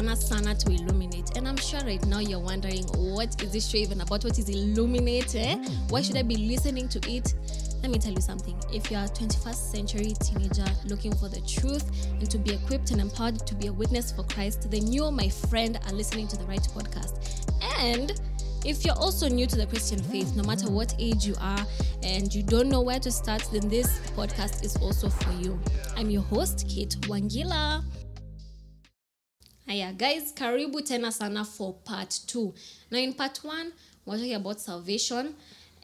sana sana to Illuminate. And I'm sure right now you're wondering, what is this show even about? What is Illuminate? Eh? Why should I be listening to it? Let me tell you something. If you're a 21st century teenager looking for the truth and to be equipped and empowered to be a witness for Christ, then you, my friend, are listening to the right podcast. And if you're also new to the Christian faith, no matter what age you are and you don't know where to start, then this podcast is also for you. I'm your host, Kate Wangila. Aya, guys, karibu tena sana for part 2. Now, in part 1, we're talking about salvation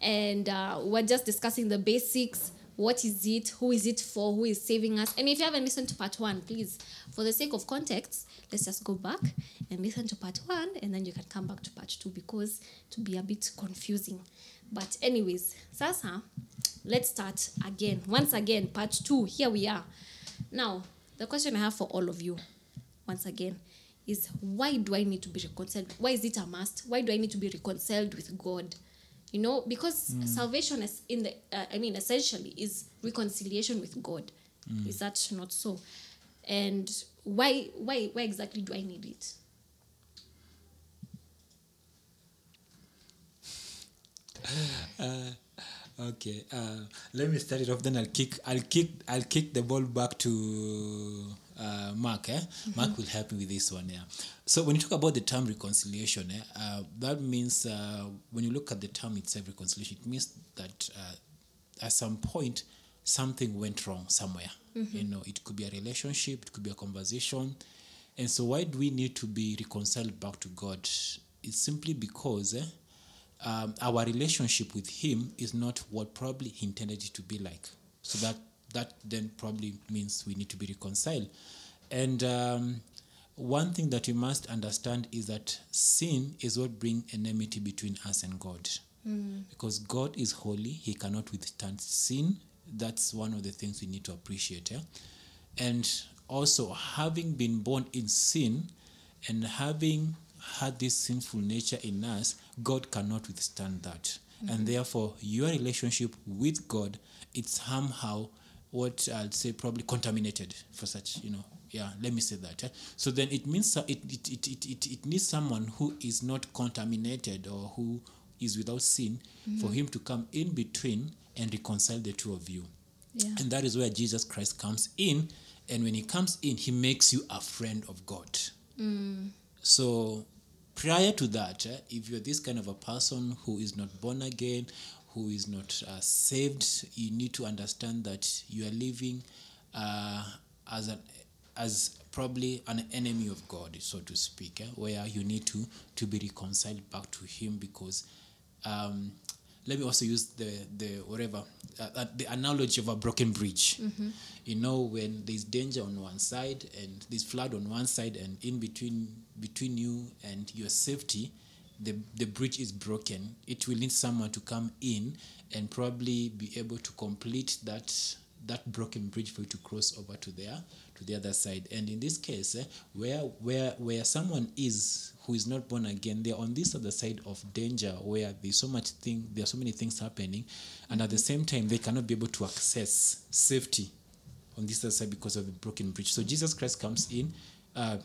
and uh, we're just discussing the basics. What is it? Who is it for? Who is saving us? And if you haven't listened to part one, please, for the sake of context, let's just go back and listen to part one and then you can come back to part two because to be a bit confusing. But, anyways, Sasa, let's start again. Once again, part two. Here we are. Now, the question I have for all of you, once again, is why do I need to be reconciled? Why is it a must? Why do I need to be reconciled with God? You know, because salvation is in the, uh, I mean, essentially is reconciliation with God. Is that not so? And why, why, why exactly do I need it? Okay, uh, let me start it off. Then I'll kick, I'll kick, I'll kick the ball back to uh, Mark. Eh? Mark will help me with this one. Yeah. So when you talk about the term reconciliation, eh, uh, that means uh, when you look at the term itself, reconciliation, it means that uh, at some point something went wrong somewhere. You know, it could be a relationship, it could be a conversation, and so why do we need to be reconciled back to God? It's simply because. Eh, um, our relationship with him is not what probably he intended it to be like. So that that then probably means we need to be reconciled. And um, one thing that we must understand is that sin is what brings enmity between us and God. Because God is holy, He cannot withstand sin. That's one of the things we need to appreciate. Yeah? And also, having been born in sin and having had this sinful nature in us, God cannot withstand that. And therefore, your relationship with God, it's somehow what I'd say probably contaminated for such, you know. Yeah, let me say that. eh. So then it means it, it, it, it, it, it needs someone who is not contaminated or who is without sin for him to come in between and reconcile the two of you. Yeah. And that is where Jesus Christ comes in. And when he comes in, he makes you a friend of God. So prior to that, eh, if you're this kind of a person who is not born again, who is not uh, saved, you need to understand that you are living uh, as an as probably an enemy of God, so to speak, eh, where you need to to be reconciled back to Him because. Um, let me also use the the whatever uh, uh, the analogy of a broken bridge. You know, when there's danger on one side and there's flood on one side, and in between between you and your safety, the the bridge is broken. It will need someone to come in and probably be able to complete that that broken bridge for you to cross over to there to the other side. And in this case, eh, where where where someone is who is not born again, they're on this other side of danger where there's so much thing, there are so many things happening, and at the same time they cannot be able to access safety on this other side because of the broken bridge. So Jesus Christ comes in, uh,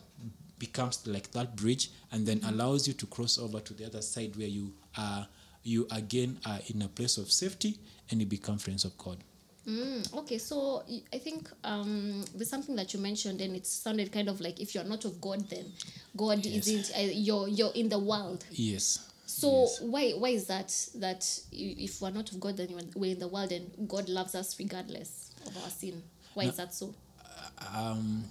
becomes like that bridge, and then allows you to cross over to the other side where you are you again are in a place of safety and you become friends of God. Mm, okay, so I think um, there's something that you mentioned, and it sounded kind of like if you're not of God, then God Yes. isn't. Uh, you're you're in the world. Yes. So Yes. why why is that that if we're not of God, then we're in the world, and God loves us regardless of our sin? Why is that so? um,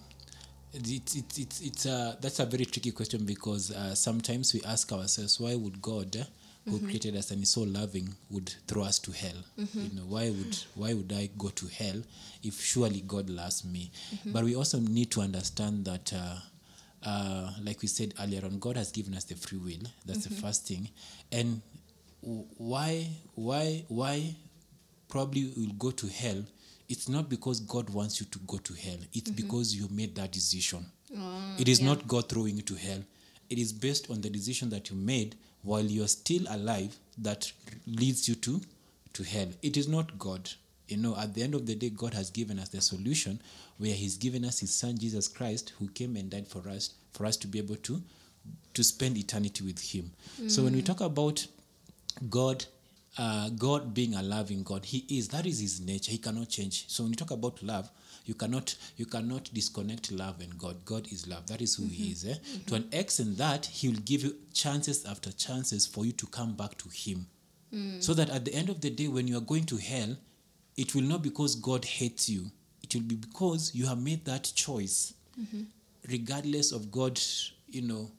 it, it, it, it's a, that's a very tricky question because uh, sometimes we ask ourselves why would god eh, who created us and is so loving would throw us to hell? You know why would why would i go to hell if surely god loves me? But we also need to understand that uh, uh, like we said earlier on god has given us the free will. That's the first thing. And w- why why why probably will go to hell it's not because god wants you to go to hell. It's mm-hmm. because you made that decision. Mm, it is not god throwing you to hell. It is based on the decision that you made while you're still alive that leads you to to hell. It is not god. You know, at the end of the day, God has given us the solution where He's given us His Son Jesus Christ, who came and died for us, for us to be able to to spend eternity with Him. So when we mm. talk about God, uh, God being a loving God, He is. That is His nature. He cannot change. So when you talk about love, you cannot you cannot disconnect love and God. God is love. That is who He is. Eh? To an extent that He will give you chances after chances for you to come back to Him, so that at the end of the day, when you are going to hell, it will not because God hates you. It will be because you have made that choice, regardless of God, you know,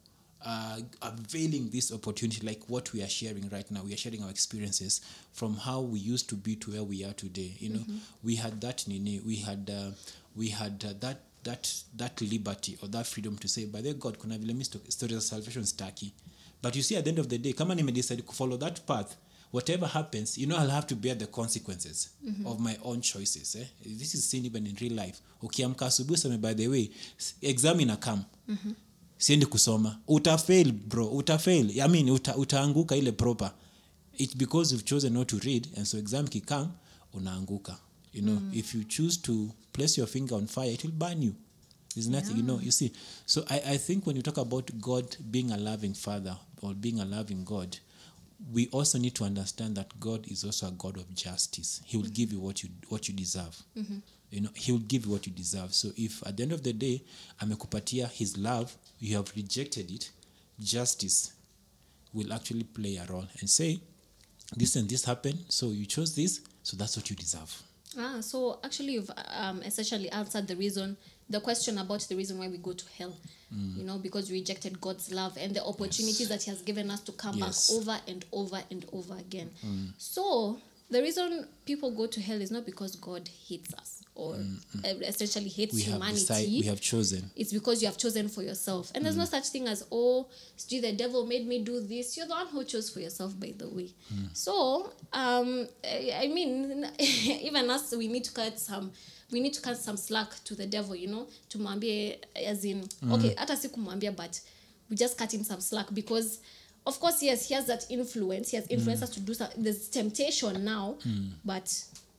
uh, availing this opportunity, like what we are sharing right now. We are sharing our experiences from how we used to be to where we are today. You know, we had that nini, we had, uh, we had uh, that that that liberty or that freedom to say, by the God, kuna vile mi sto- stories of salvation staki. But you see, at the end of the day, kama nimedecide to follow that path, whatever happens, you know, I'll have to bear the consequences of my own choices. Eh? This is seen even in real life. Ukiamka asubuhi useme, by the way, s- exam ina come siendi kusoma. Utafail bro. Utafail. I mean, uta, utaanguka ile proper. It's because you've chosen not to read and so exam kikam unaanguka. You know mm. if you choose to place your finger on fire it will burn you. There's nothing you know you see. So I, I think when you talk about god being a loving father or being a loving god we also need to understand that god is also a god of justice. He will mm-hmm. give you what you what you deserve mm-hmm. You know he will give you what you deserve so if at the end of the day amekupatia his love you have rejected it justice will actually play a role and say this and this happened so you chose this so that's what you deserve Ah, so actually, you've um, essentially answered the reason, the question about the reason why we go to hell. Mm. You know, because we rejected God's love and the opportunities that He has given us to come Yes. Mm. back over and over and over again. So the reason people go to hell is not because God hates us or uh, essentially hates we humanity have decide, we have chosen it's because you have chosen for yourself. And there's no such thing as, oh, gee, the devil made me do this. You're the one who chose for yourself, by the way. So, um, I mean, even us, we need to cut some. We need to cut some slack to the devil, you know, to mwambie as in, okay, hata si kumwambia, but we just cut him some slack because, of course, yes, he has that influence. He has influenced us to do something. There's temptation now, but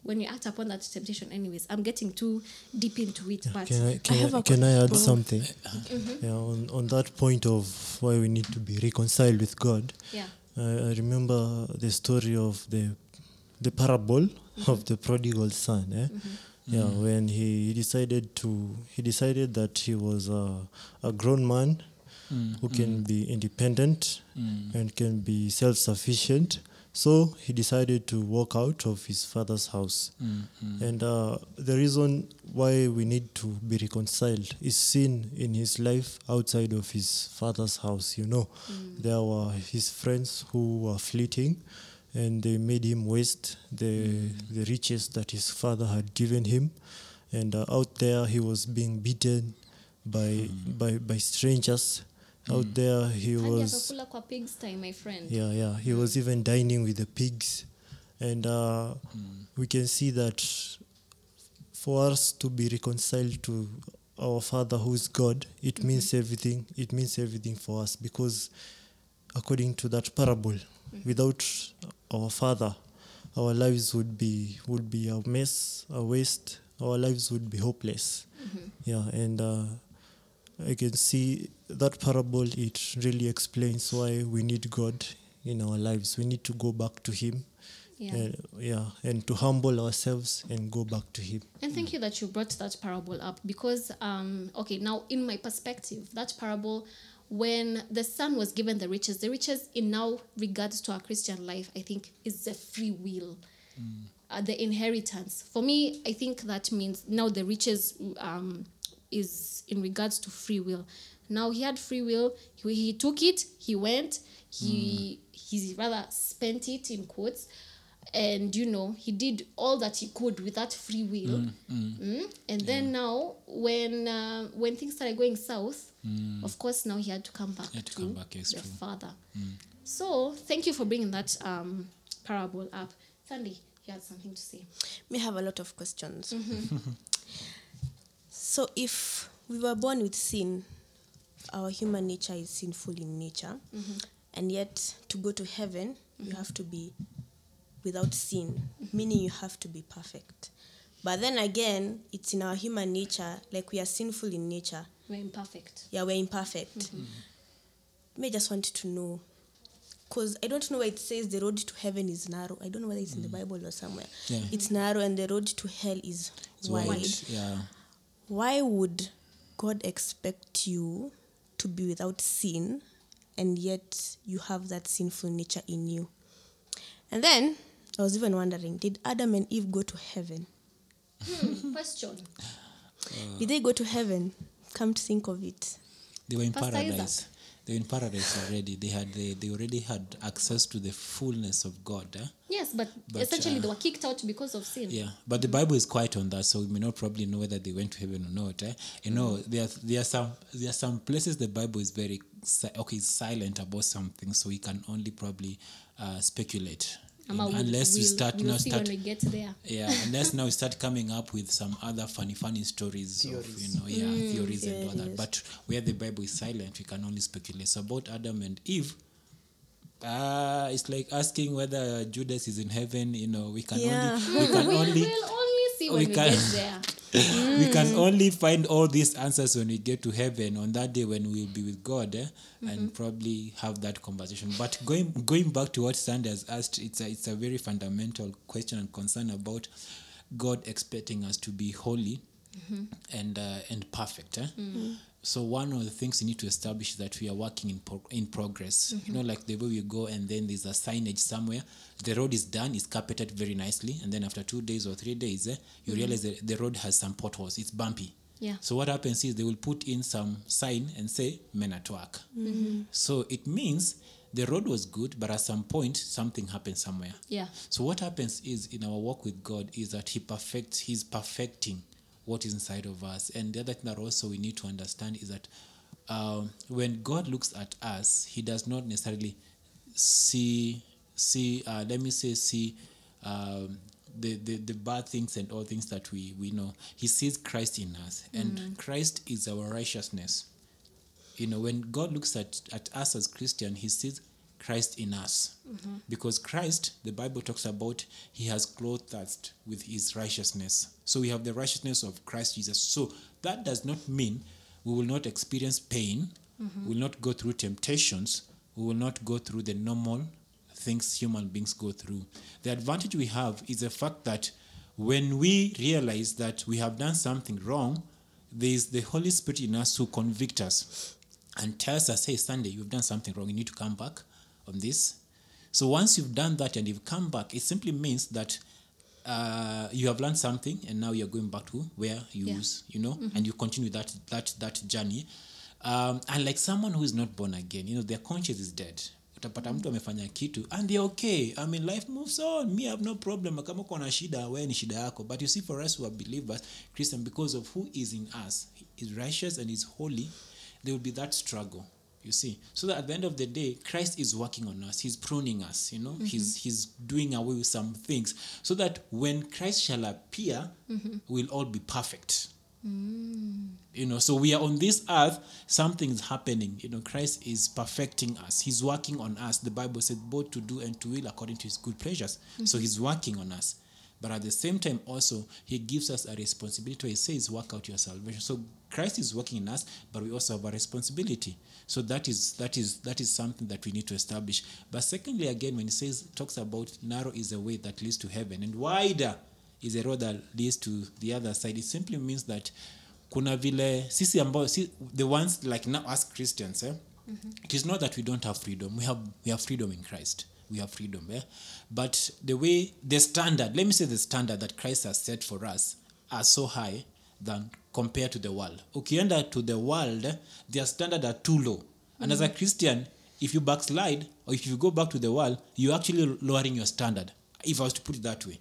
when you act upon that temptation, anyways, I'm getting too deep into it. but Can I can, have I, a can I add something? Uh-huh. Mm-hmm. Yeah, on, on that point of why we need to be reconciled with God. yeah. I, I remember the story of the the parable mm-hmm. of the prodigal son. Eh? Mm-hmm. Yeah, mm-hmm. when he, he decided to he decided that he was a, a grown man mm, who can mm. be independent mm. and can be self sufficient. So he decided to walk out of his father's house. And uh, the reason why we need to be reconciled is seen in his life outside of his father's house. You know, there were his friends who were fleeting and they made him waste the, the riches that his father had given him. And uh, out there, he was being beaten by, by, by strangers. Mm. Out there, he Hadi was akakula kwa pigs time, my friend. yeah yeah. He was even dining with the pigs. And uh, mm. we can see that for us to be reconciled to our father who is god it mm-hmm. means everything. It means everything for us because according to that parable mm-hmm. without our father our lives would be would be a mess a waste. Our lives would be hopeless. Mm-hmm. Yeah and uh, I can see that parable, it really explains why we need God in our lives. We need to go back to Him. Yeah. And, yeah, and to humble ourselves and go back to Him. And thank you that you brought that parable up because, um, okay, now in my perspective, that parable, when the son was given the riches, the riches in now regards to our Christian life, I think is the free will, uh, the inheritance. For me, I think that means now the riches um, is in regards to free will. Now he had free will. He, he took it. He went. He he rather spent it in quotes and you know he did all that he could with that free will Mm? and then now when uh, when things started going south of course now he had to come back to to, come back, yes, the true. father so thank you for bringing that um, parable up sandy you had something to say may have a lot of questions. so, if we were born with sin, our human nature is sinful in nature, mm-hmm. and yet to go to heaven, you mm-hmm. have to be without sin, meaning you have to be perfect. But then again, it's in our human nature, like we are sinful in nature. We're imperfect. Yeah, we're imperfect. Mm-hmm. May I just wanted to know, because I don't know where it says the road to heaven is narrow. I don't know whether it's in the mm. Bible or somewhere. Yeah. It's narrow and the road to hell is It's wide. wide. Yeah. Why would God expect you to be without sin and yet you have that sinful nature in you? And then I was even wondering did Adam and Eve go to heaven? Hmm, question. Did they go to heaven? Come to think of it. They were in Pastor paradise. Isaac. They were in paradise already. They had they, they already had access to the fullness of God. Eh? Yes, but, But, essentially uh, they were kicked out because of sin. Yeah, but the Bible is quiet on that, so we may not probably know whether they went to heaven or not. Eh? You know, there are, there are some there are some places the Bible is very okay silent about something, so we can only probably uh, speculate Ama we'll- unless we start we'll now start when we get there. yeah unless now we start coming up with some other funny funny stories of you know yeah theories and all that theories. but where the bible is silent we can only speculate so about adam and eve uh, it's like asking whether judas is in heaven you know we can Yeah. only we can only we'll only see when we we, can- get there. We can only find all these answers when we get to heaven on that day when we'll be with God eh? and probably have that conversation. But going going back to what Sanders asked, it's a it's a very fundamental question and concern about God expecting us to be holy and uh, and perfect. Eh? So one of the things we need to establish is that we are working in pro- in progress. You mm-hmm. know, like the way we go and then there's a signage somewhere. The road is done, it's carpeted very nicely, and then after two days or three days, eh, you mm-hmm. realize that the road has some potholes. It's bumpy. Yeah. So what happens is they will put in some sign and say men at work. Mm-hmm. So it means the road was good, but at some point something happened somewhere. Yeah. So what happens is in our walk with God is that He perfects, He's perfecting what is inside of us. And the other thing that also we need to understand is that um, when God looks at us, He does not necessarily see see uh, let me say see um, the, the the bad things and all things that we we know. He sees Christ in us, and Christ is our righteousness you know when god looks at, at us as christian he sees christ in us. Because christ the bible talks about he has clothed us with his righteousness. So we have the righteousness of christ jesus. So that does not mean we will not experience pain we will not go through temptations we will not go through the normal things human beings go through. The advantage we have is the fact that when we realize that we have done something wrong there is the Holy Spirit in us who convict us and tells us, hey, Sunday, you've done something wrong. You need to come back on this. So once you've done that and you've come back, it simply means that uh, you have learned something and now you're going back to where you Yeah. was, you know, and you continue that that that journey. Um, and like someone who is not born again, you know, their conscience is dead. utapata mtu amefanya kitu and they're okay i mean life moves on me I have no problem kama uko na shida wewe ni shida yako but you see for us who are believers christian because of who is in us is righteous and is holy there will be that struggle you see? So that at the end of the day christ is working on us. He's pruning us you know? Mm-hmm. He's he's doing away with some things. So that when christ shall appear mm-hmm. we'll all be perfect. Mm. You know so we are on this earth something is happening. You know christ is perfecting us. He's working on us. The bible said both to do and to will according to his good pleasures. Mm-hmm. So he's working on us but at the same time also he gives us a responsibility. He says work out your salvation. So christ is working in us but we also have a responsibility. So that is that is that is something that we need to establish. But secondly again when he says talks about narrow is a way that leads to heaven and wider is a road that leads to the other side it simply means that kuna vile sisi ambao the ones like now us christians eh, it is not that we don't have freedom. We have we have freedom in christ we have freedom eh? but the way the standard let me say the standard that christ has set for us are so high than compared to the world ukienda to the world their standard are too low and as a christian if you backslide or if you go back to the world you're actually lowering your standard if i was to put it that way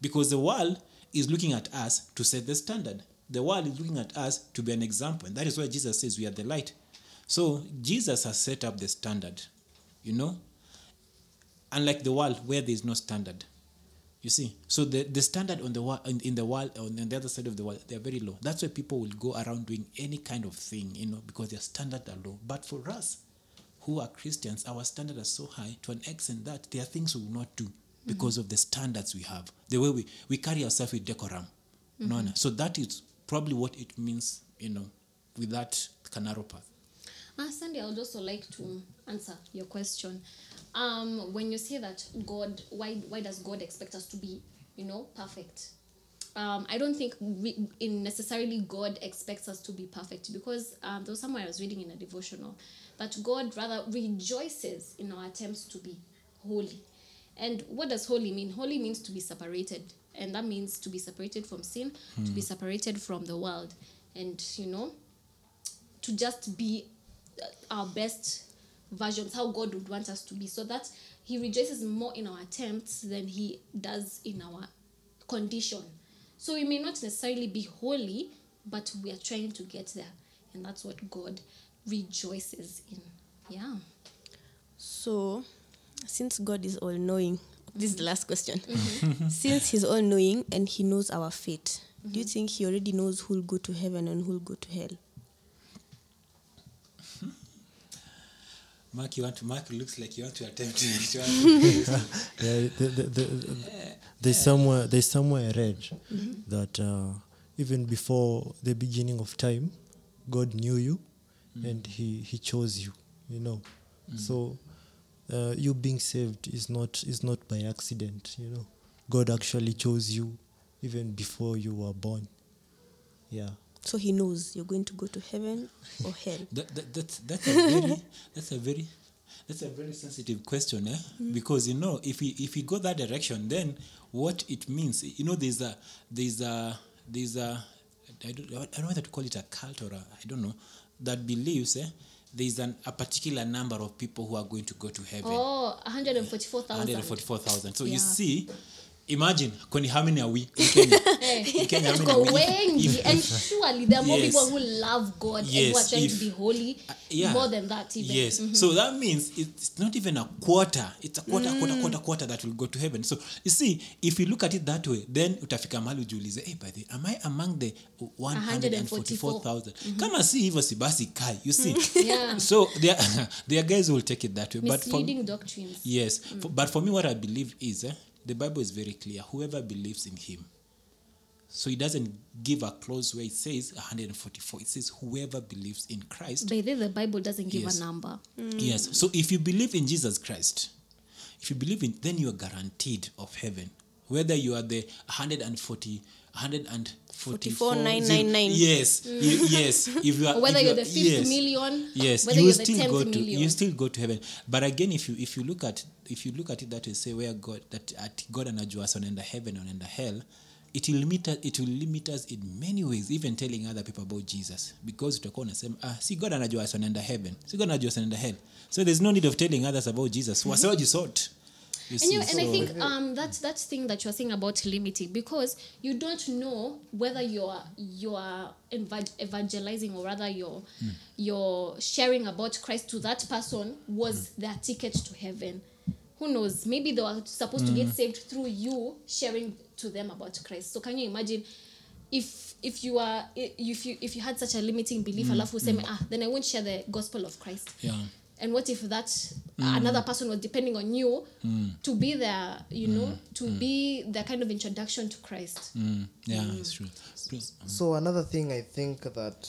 because the world is looking at us to set the standard. The world is looking at us to be an example, and that is why Jesus says we are the light. So Jesus has set up the standard, you know, unlike the world where there is no standard. You see, so the, the standard on the world in, in the world on the other side of the world they are very low. That's why people will go around doing any kind of thing, you know, because their standards are low. But for us, who are Christians, our standards are so high to an extent that there are things we will not do because of the standards we have, the way we, we carry ourselves with decorum. No, no. So that is probably what it means, you know, with that narrow path. Uh, Sandy, I would also like to answer your question. Um, when you say that God, why why does God expect us to be, you know, perfect? Um, I don't think we, in necessarily God expects us to be perfect because um, there was somewhere I was reading in a devotional that God rather rejoices in our attempts to be holy. And what does holy mean? Holy means to be separated, and that means to be separated from sin, to be separated from the world, and you know, to just be uh, our best versions, how God would want us to be, so that He rejoices more in our attempts than He does in our condition. So we may not necessarily be holy, but we are trying to get there, and that's what God rejoices in. Yeah. So, since God is all knowing, this is the last question. Mm-hmm. since He's all knowing and He knows our fate, do you mm-hmm. think He already knows who'll go to heaven and who'll go to hell? Mark, you want to, Mark looks like you want to attempt to. to yeah, the, the, the, there's somewhere there's somewhere I read that uh, even before the beginning of time, God knew you, and He He chose you. You know, so uh, you being saved is not is not by accident. You know, God actually chose you even before you were born. Yeah. So He knows you're going to go to heaven or hell. that, that, that's, that's a very that's a very that's a very sensitive question eh? because you know if we if we go that direction then what it means you know there's a there's a there's a I don't, I don't know whether to call it a cult or a, I don't know that believes eh, there's an, a particular number of people who are going to go to heaven Oh, 144,000. 144,000 so Yeah. you see imagine kwani how many are we in Kenya in Kenya how many are we If- and surely there are more Yes. people who love God and who are trying if- to be holy Uh, yeah. more than that even. Yes. So that means it's not even a quarter. It's a quarter, quarter, quarter, quarter that will go to heaven. So you see, if you look at it that way, then utafika mahali ujiulize, hey, by the am I among the 144,000? Kama si hivyo si basi kai. You see. Yeah. So there, there guys will take it that way. But for, doctrines. yes. For, but for me, what I believe is eh, the Bible is very clear. Whoever believes in him. So it doesn't give a clause where it says 144. It says whoever believes in Christ By the way, the Bible doesn't give Yes. a number. Yes. So if you believe in Jesus Christ, if you believe in, then you are guaranteed of heaven. Whether you are the 140, 144, 999. Yes. you- yes. If you are, whether you you're the fifth yes. million, Yes, you the still go to million. you still go to heaven. But again, if you if you look at if you look at it that way, say where God that at God anajua us wanaenda heaven wanaenda hell, it will limit us, it will limit us in many ways, even telling other people about Jesus. Because utakuwa unasema ah, si God anajua us wanaenda heaven, si God anajua us wanaenda hell. So there's no need of telling others about Jesus. Wasewajisort. You And, you, and I think um, that's that's thing that you're saying about limiting because you don't know whether you're you're evangelizing or rather you're you're sharing about Christ to that person was their ticket to heaven. Who knows? Maybe they were supposed to get saved through you sharing to them about Christ. So can you imagine if if you are if you if you had such a limiting belief, alafu useme ah, then I won't share the gospel of Christ. yeah. And what if that mm. another person was depending on you mm. to be there you know mm. to be the kind of introduction to christ? Mm, yeah, it's true. Please. so another thing i think that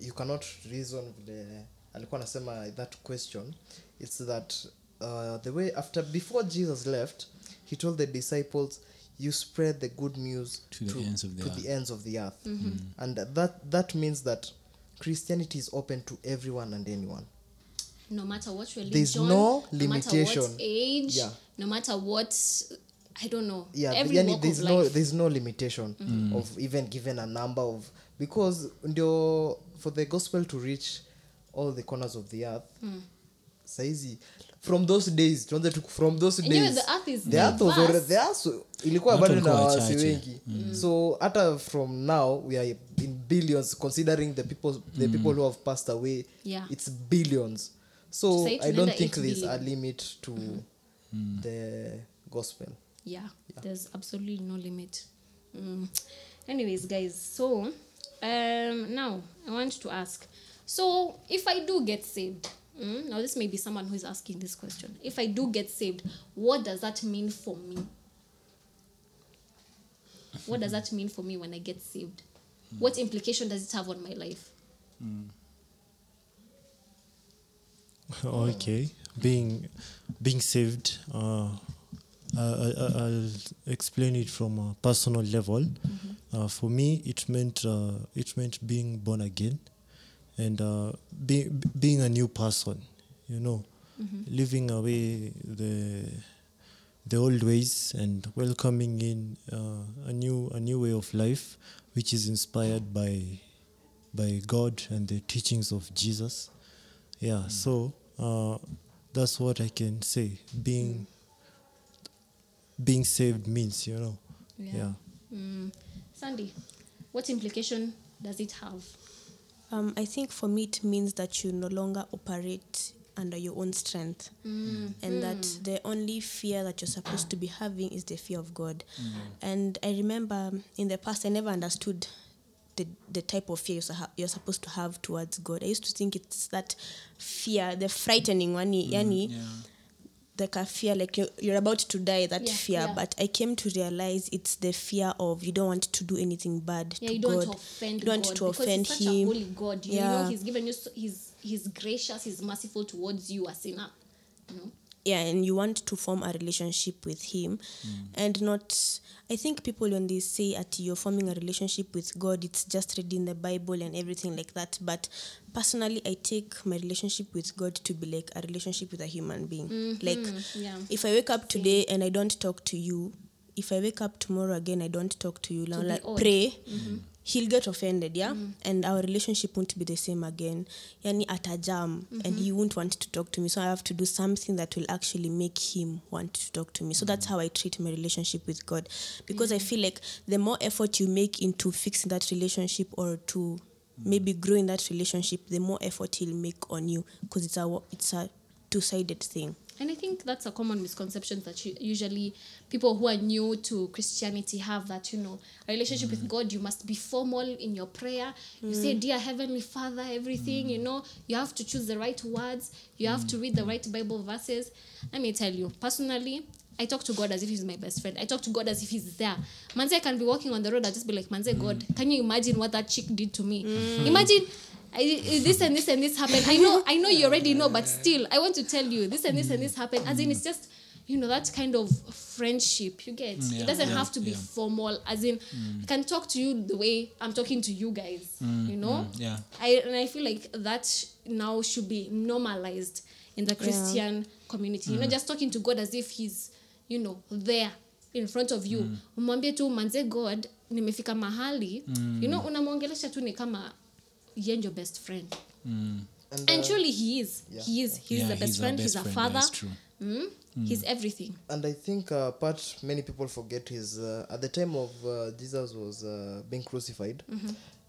you cannot reason vile alikuwa anasema that question it's that uh, the way after before jesus left he told the disciples you spread the good news To the ends of the to earth." the ends of the earth. Mm-hmm. And that that means that christianity is open to everyone and anyone no matter what religion There's no limitation, no matter what age Yeah. no matter what i don't know yeah every yani there's of no life there's no limitation mm. of even given a number of because ndio for the gospel to reach all the corners of the earth Mm. saizi from those days tuanze tu from those And you the earth is the earth was already, the earth ilikuwa bado na wasi wengi so hata from now we are in billions considering the people the mm. people who have passed away Yeah. it's billions so i don't think 8 there's a limit to the gospel yeah, there's absolutely no limit mm. anyways guys so um now i want to ask so if i do get saved Mm, now this may be someone who is asking this question. If I do get saved, what does that mean for me? What does that mean for me when I get saved? What implication does it have on my life? Okay. Being being saved uh, I, I, i'll explain it from a personal level. Uh, for me it meant uh, it meant being born again and uh, being being a new person you know. Living away the the old ways and welcoming in uh, a new a new way of life which is inspired by by God and the teachings of Jesus. Yeah so uh, that's what i can say. Being being saved means you know. Yeah, Mm. Sandy, what implication does it have? Um, I think for me it means that you no longer operate under your own strength, and that the only fear that you're supposed to be having is the fear of God. And I remember in the past I never understood the the type of fear you're, su- you're supposed to have towards God. I used to think it's that fear, the frightening one, mm, yani, Yeah. like a fear like you're, you're about to die that Yeah, fear yeah. but i came to realize it's the fear of you don't want to do anything bad Yeah, to you don't god want to offend you don't God want to offend he's such a him holy God. You know, Yeah. he's given you, so, he's he's gracious, he's merciful towards you, a sinner. You know, yeah and you want to form a relationship with him. Mm. And not i think people when they say that you're forming a relationship with god it's just reading the bible and everything like that. But personally i take my relationship with god to be like a relationship with a human being. Mm-hmm. Like yeah. if i wake up today and i don't talk to you if i wake up tomorrow again i don't talk to you. Now be like odd. pray mm-hmm. He'll get offended yeah? Mm. And our relationship won't be the same again. Yani atajam and mm-hmm. he won't want to talk to me. So i have to do something that will actually make him want to talk to me. So that's mm. how i treat my relationship with god. Because i mm. feel like the more effort you make into fixing that relationship or to maybe grow in that relationship the more effort he'll make on you because it's a it's a two-sided thing And I think that's a common misconception that you, usually people who are new to Christianity have that, you know, a relationship with mm. God, you must be formal in your prayer. You say, mm. Dear Heavenly Father, everything, you mm. know, you have to choose the right words, you have to read the right Bible verses. Let me tell you, personally, I talk to God as if he's my best friend. I talk to God as if he's there. Manze, I can be walking on the road, I'll just be like, Manze, God, can you imagine what that chick did to me? Imagine I, this and this and this happened. I know, I know you already know, but still, I want to tell you this and this and this happened. As in, it's just, you know, that kind of friendship you get. yeah, it doesn't yeah, have to be yeah. formal. As in, mm. I can talk to you the way I'm talking to you guys. mm, you know, mm, yeah. I and I feel like that now should be normalized in the Christian community. You know, just talking to God as if He's, you know, there in front of you. Umwambie tu manze God, nimefika mahali. You know, unamwongelesha tu ni kama yeye your best friend. And, And uh, truly he is. yeah. He is. He's Yeah, the best he's friend. best he's a father. that's true. Mm? He's everything. and I think uh, part many people forget is uh, at the time of uh, Jesus was uh, being crucified,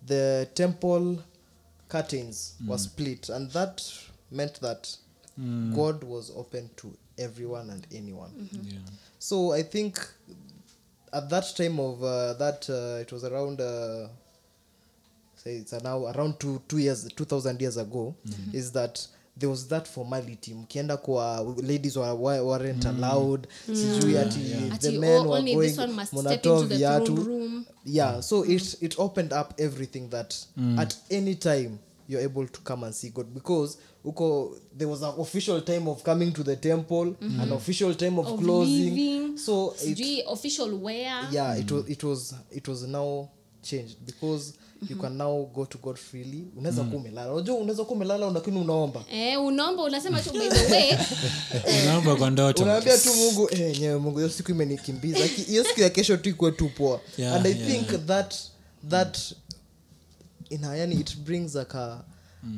the temple curtains were split, and that meant that God was open to everyone and anyone. Yeah. So I think at that time of uh, that uh, it was around uh, say it's now around two two years two thousand years ago mm-hmm. is that there was that formality mkienda kwa ladies wa, wa, weren't allowed sijui ati yeah. the men the viatu yeah so it it opened up everything that mm. at any time you're able to come and see god because uko there was an official time of coming to the temple mm-hmm. an official time of, Of closing leaving, so it, official wear. yeah mm. it was it was it was now changed because you can now go to god freely. Unaweza kuwa umelala. Unajua unaweza kuwa umelala lakini unaomba. Eh, unaomba unasema tu by the way. Unaomba kwa ndoto. Unaambia tu mungu eh, nyewe mungu hiyo siku imenikimbiza. Hiyo siku ya kesho tu ikuwe tu poa. Yeah, and i yeah, think that that ina yani it brings like a,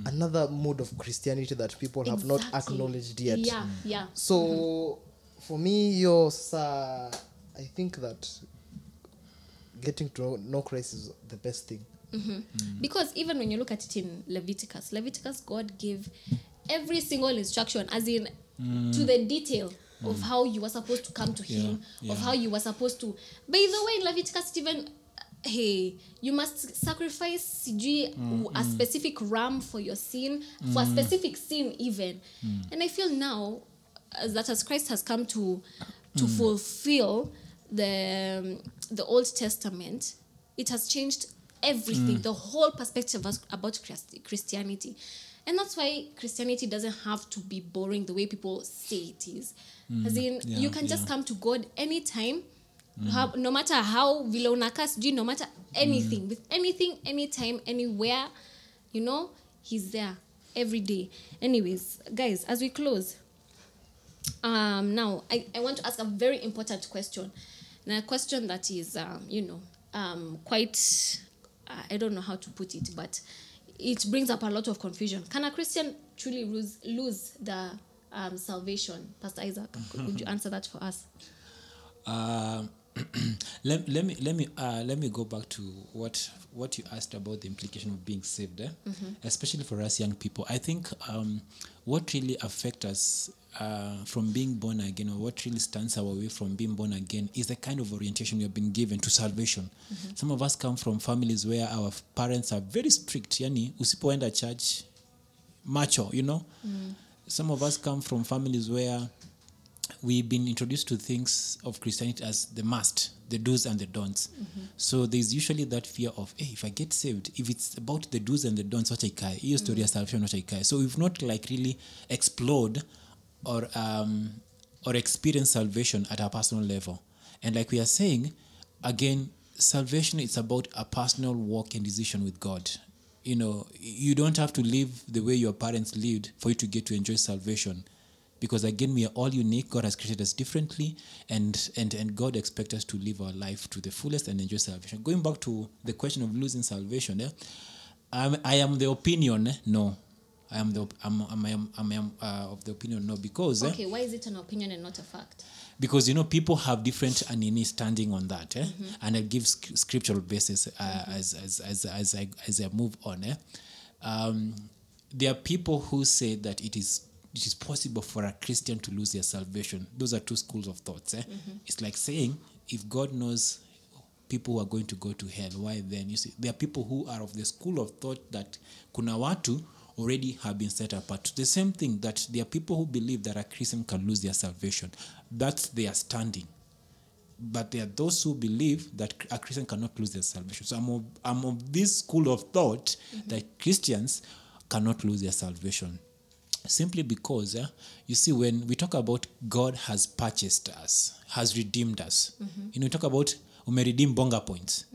another mode of christianity that people have not acknowledged yet. Yeah, yeah. so for me hiyo sa i think that getting to know, know christ is the best thing Because even when you look at it in Leviticus, Leviticus, God gave every single instruction, as in to the detail of how you were supposed to come to Him, Yeah, of how you were supposed to. By the way, in Leviticus, it even hey you must sacrifice sijui Mm, a specific ram for your sin for a specific sin even. Mm. and i feel now as that as christ has come to to Mm. fulfill the um, the old testament it has changed everything the whole perspective about christianity. And that's why christianity doesn't have to be boring the way people say it is. As in yeah, you can just yeah. come to god anytime how, no matter how vile unakaa sijui no matter anything with anything anytime anywhere you know he's there every day. Anyways guys as we close um now i, I want to ask a very important question. And a question that is um, you know um quite i don't know how to put it but it brings up a lot of confusion. Can a christian truly lose lose the um, salvation? Pastor isaac could you answer that for us? Um, let, let me let me uh, let me go back to what what you asked about the implication of being saved, eh? especially for us young people. I think um, what really affects us uh, from being born again, or what really stands our way from being born again, is the kind of orientation we have been given to salvation. Some of us come from families where our parents are very strict. Yani, usipoenda church, macho, you know. Some of us come from families where we've been introduced to things of Christianity as the must, the do's and the don'ts. So there's usually that fear of, hey, if I get saved, if it's about the do's and the don'ts, what I kai, hiyo story ya salvation, what I kai. So we've not like really explored or um, or experienced salvation at a personal level. And like we are saying, again, salvation is about a personal walk and decision with God. You know, you don't have to live the way your parents lived for you to get to enjoy salvation because again we are all unique god has created us differently and and and god expects us to live our life to the fullest and enjoy salvation going back to the question of losing salvation eh, um, i am the opinion eh, no i am the I'm, I'm, I'm, I'm, I'm uh, of the opinion no because eh, okay why is it an opinion and not a fact because you know people have different anini standing on that eh? and i give sc- scriptural basis uh, as, as, as, as, I, as i move on eh? um, there are people who say that it is it is possible for a christian to lose their salvation. Those are two schools of thoughts eh? it's like saying if god knows people who are going to go to hell why then? You see there are people who are of the school of thought that kuna watu already have been set apart. The same thing that there are people who believe that a christian can lose their salvation. That's their standing. But there are those who believe that a Christian cannot lose their salvation. So I'm of, I'm of this school of thought that Christians cannot lose their salvation. Simply because, uh, you see, when we talk about God has purchased us, has redeemed us, you know, we talk about umeredeem bonga points.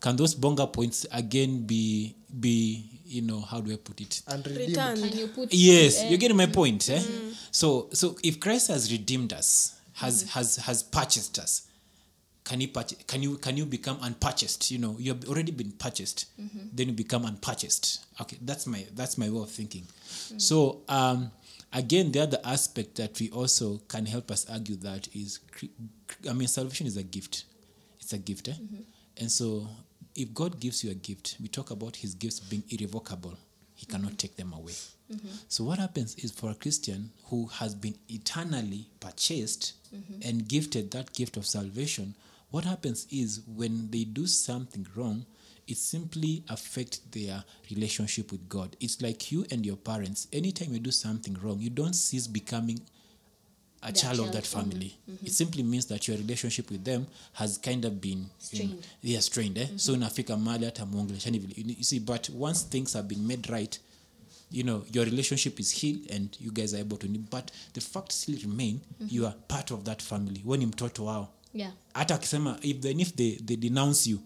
Can those bonga points again be, be, you know, how do I put it? and redeemed. Returned. can you put yes you're getting my point eh? so so if christ has redeemed us has has has purchased us can you purchase, can you can you become unpurchased? You know you have already been purchased. Mm-hmm. Then you become unpurchased. Okay that's my that's my way of thinking. Mm. So um again the other aspect that we also can help us argue that is i mean salvation is a gift. It's a gift eh? Mm-hmm. and so if god gives you a gift we talk about his gifts being irrevocable. He cannot mm-hmm. take them away. So what happens is for a christian who has been eternally purchased and gifted that gift of salvation what happens is when they do something wrong it simply affects their relationship with god it's like you and your parents anytime you do something wrong you don't cease becoming a Their child of child, that family. Mm-hmm. It simply means that your relationship with them has kind of been Strained. yeah, strained. Eh? Mm-hmm. So inafika mahali hata muongeleshani vile. You see, but once things have been made right, you know, your relationship is healed and you guys are able to. But the fact still remain, you mm-hmm. are part of that family. When mtoto wao, yeah hata akisema if then if they, they denounce you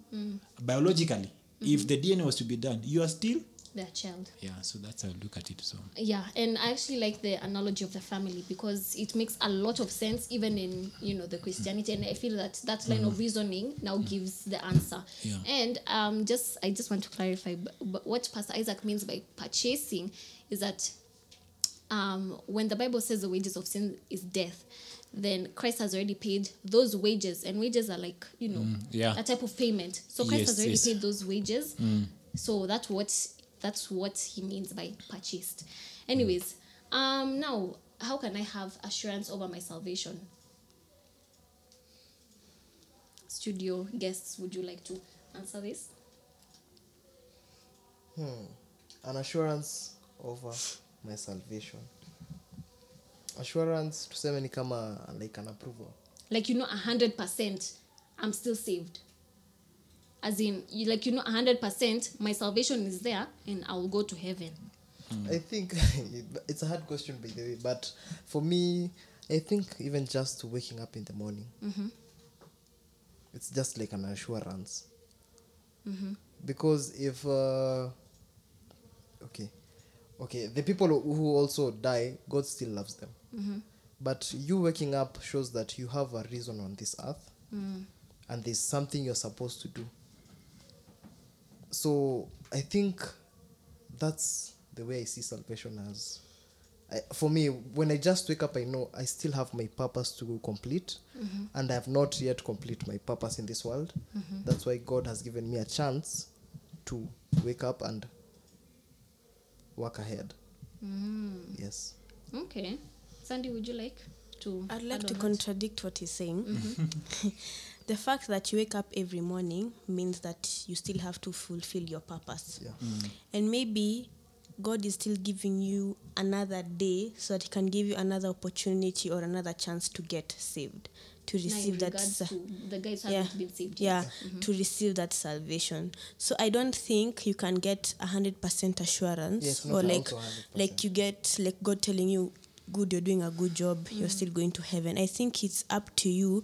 biologically, if the DNA was to be done, you are still their child yeah. So that's how I look at it. So yeah and i actually like the analogy of the family because it makes a lot of sense even in you know the christianity and i feel that that line of reasoning now gives the answer Yeah. and um just i just want to clarify but, but what pastor isaac means by purchasing is that um, when the Bible says the wages of sin is death, then Christ has already paid those wages, and wages are like you know yeah. a type of payment. So Christ Yes, has already yes. paid those wages. So that's what that's what he means by purchased. Anyways, um, now how can I have assurance over my salvation? Studio guests, would you like to answer this? Hmm. An assurance over my salvation assurance tuseme ni kama like an approval. Like you know, a hundred percent, I'm still saved. As in, you like you know, a hundred percent, my salvation is there, and I will go to heaven. Hmm. i think it's a hard question by the way but for me i think even just waking up in the morning mm-hmm. it's just like an assurance. Mm-hmm. Because if uh, okay okay the people who also die god still loves them Mm-hmm. but you waking up shows that you have a reason on this earth. Mm. And there's something you're supposed to do. So i think that's the way i see salvation as I, for me when i just wake up i know i still have my purpose to complete. Mm-hmm. And i have not yet complete my purpose in this world. Mm-hmm. That's why god has given me a chance to wake up and work ahead. Mm. Yes. Okay, Sandy, would you like to? I'd like to on that? contradict what he's saying. the fact that you wake up every morning means that you still have to fulfill your purpose. yeah And maybe God is still giving you another day so that He can give you another opportunity or another chance to get saved, to receive that. sa- to the guys yeah, haven't been saved yeah, yet. Mm-hmm. to receive that salvation. So I don't think you can get a hundred percent assurance Yes, or like 100%. like you get like God telling you, "Good, you're doing a good job. You're still going to heaven." I think it's up to you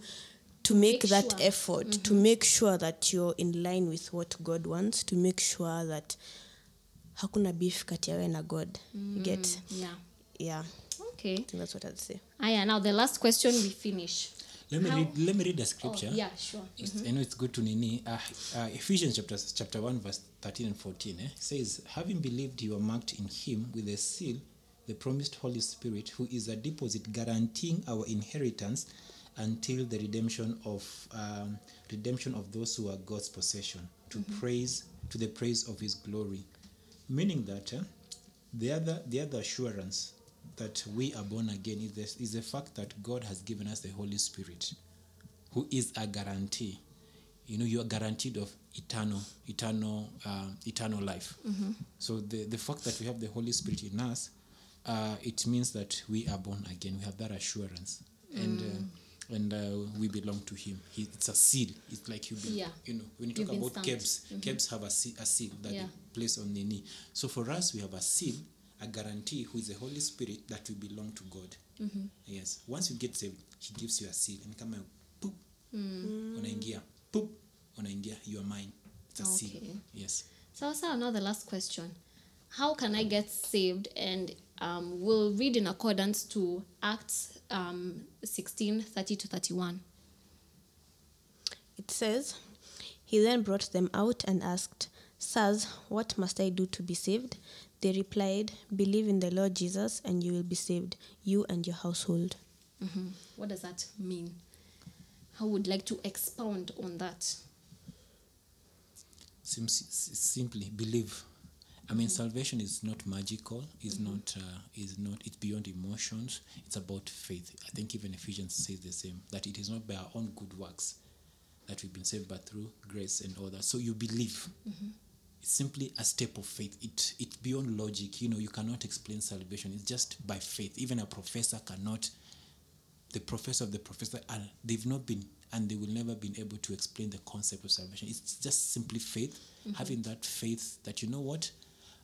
to make, make that sure. effort to make sure that you're in line with what God wants. To make sure that hakuna beef kati yawe na God. You get Yeah. yeah. Okay. I think that's what I'd say. Aya, now the last question we finish. Let me How- read. Let me read the Oh, scripture. yeah, sure. It's- I know it's good to nini. Uh, uh, Ephesians chapter chapter one verse thirteen and fourteen eh, says, "Having believed, you are marked in Him with a seal, the promised Holy Spirit, who is a deposit guaranteeing our inheritance until the redemption of um, redemption of those who are God's possession, to praise to the praise of His glory." Meaning that eh, the other the other assurance that we are born again is the, is the fact that God has given us the Holy Spirit who is a guarantee. You know, you are guaranteed of eternal, eternal, uh, eternal life. So the the fact that we have the Holy Spirit in us, uh, it means that we are born again. We have that assurance, and uh, and uh, we belong to Him. He, it's a seal. It's like you, be, Yeah. you know, when you talk about stamped. kebs, kebs have a seal, a seal that Yeah. they place on the knee. So for us, we have a seal, a guarantee, who is the Holy Spirit that we belong to God. Yes. Once you get saved, He gives you a seal, and come kama poop, unaingia, poop, unaingia, you are mine. It's a seal. Yes. So, so now the last question. How can I get saved? And um, we'll read in accordance to Acts um, 16 30 to 31. It says, He then brought them out and asked, Sirs, what must I do to be saved? They replied, Believe in the Lord Jesus, and you will be saved, you and your household. Mhm. What does that mean? I would like to expound on that. Sim- simply believe. I mean, salvation is not magical. Is mm-hmm. not. Uh, is not. It's beyond emotions. It's about faith. I think even Ephesians says the same. That it is not by our own good works that we've been saved, but through grace and all that. So you believe. Mm-hmm. It's simply a step of faith. It it's beyond logic. You know, you cannot explain salvation. It's just by faith. Even a professor cannot the professor of the professor and they've not been and they will never been able to explain the concept of salvation it's just simply faith mm-hmm. having that faith that you know what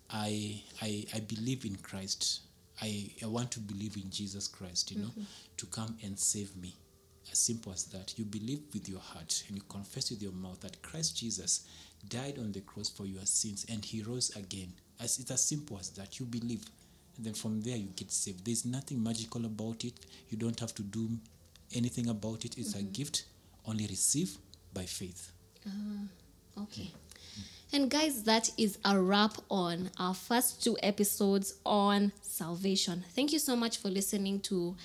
i i i believe in christ. I i want to believe in jesus christ you know mm-hmm. to come and save me. As simple as that. You believe with your heart and you confess with your mouth that christ jesus died on the cross for your sins and he rose again. As it's as simple as that. You believe. And then from there you get saved. There's nothing magical about it. You don't have to do anything about it. It's a mm-hmm. gift only receive by faith. Uh-huh. Okay. Mm. And guys, that is a wrap on our first two episodes on salvation. Thank you so much for listening to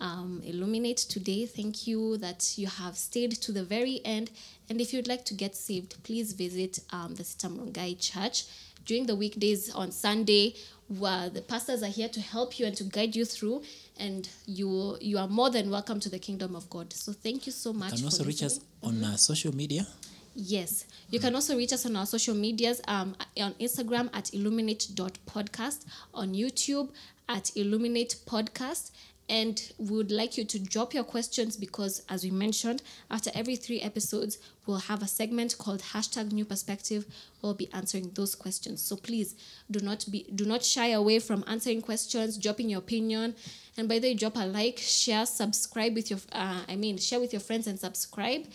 um, Illuminate today. Thank you that you have stayed to the very end. And if you'd like to get saved, please visit um, the CITAM Rongai Church during the weekdays on Sunday. Where the pastors are here to help you and to guide you through, and you you are more than welcome to the kingdom of God. So thank you so much. you can for also reach us on uh, social media Yes. You can also reach us on our social medias um, on Instagram at illuminate.podcast, on YouTube at illuminate podcast. And we would like you to drop your questions because, as we mentioned, after every three episodes, we'll have a segment called hashtag new perspective. We'll be answering those questions. So please do not be do not shy away from answering questions, dropping your opinion, and by the way, drop a like, share, subscribe with your uh, I mean share with your friends and subscribe.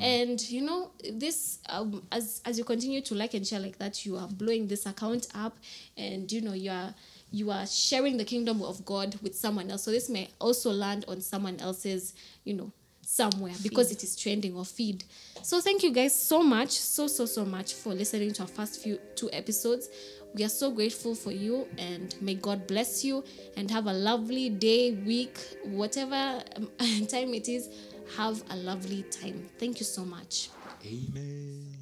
And you know this um, as as you continue to like and share like that, you are blowing this account up, and you know you are you are sharing the kingdom of God with someone else. So this may also land on someone else's, you know, somewhere because it is trending or feed. So thank you guys so much, so so so much for listening to our first few two episodes. We are so grateful for you and may God bless you and have a lovely day, week, whatever um, time it is. Have a lovely time. Thank you so much. Amen.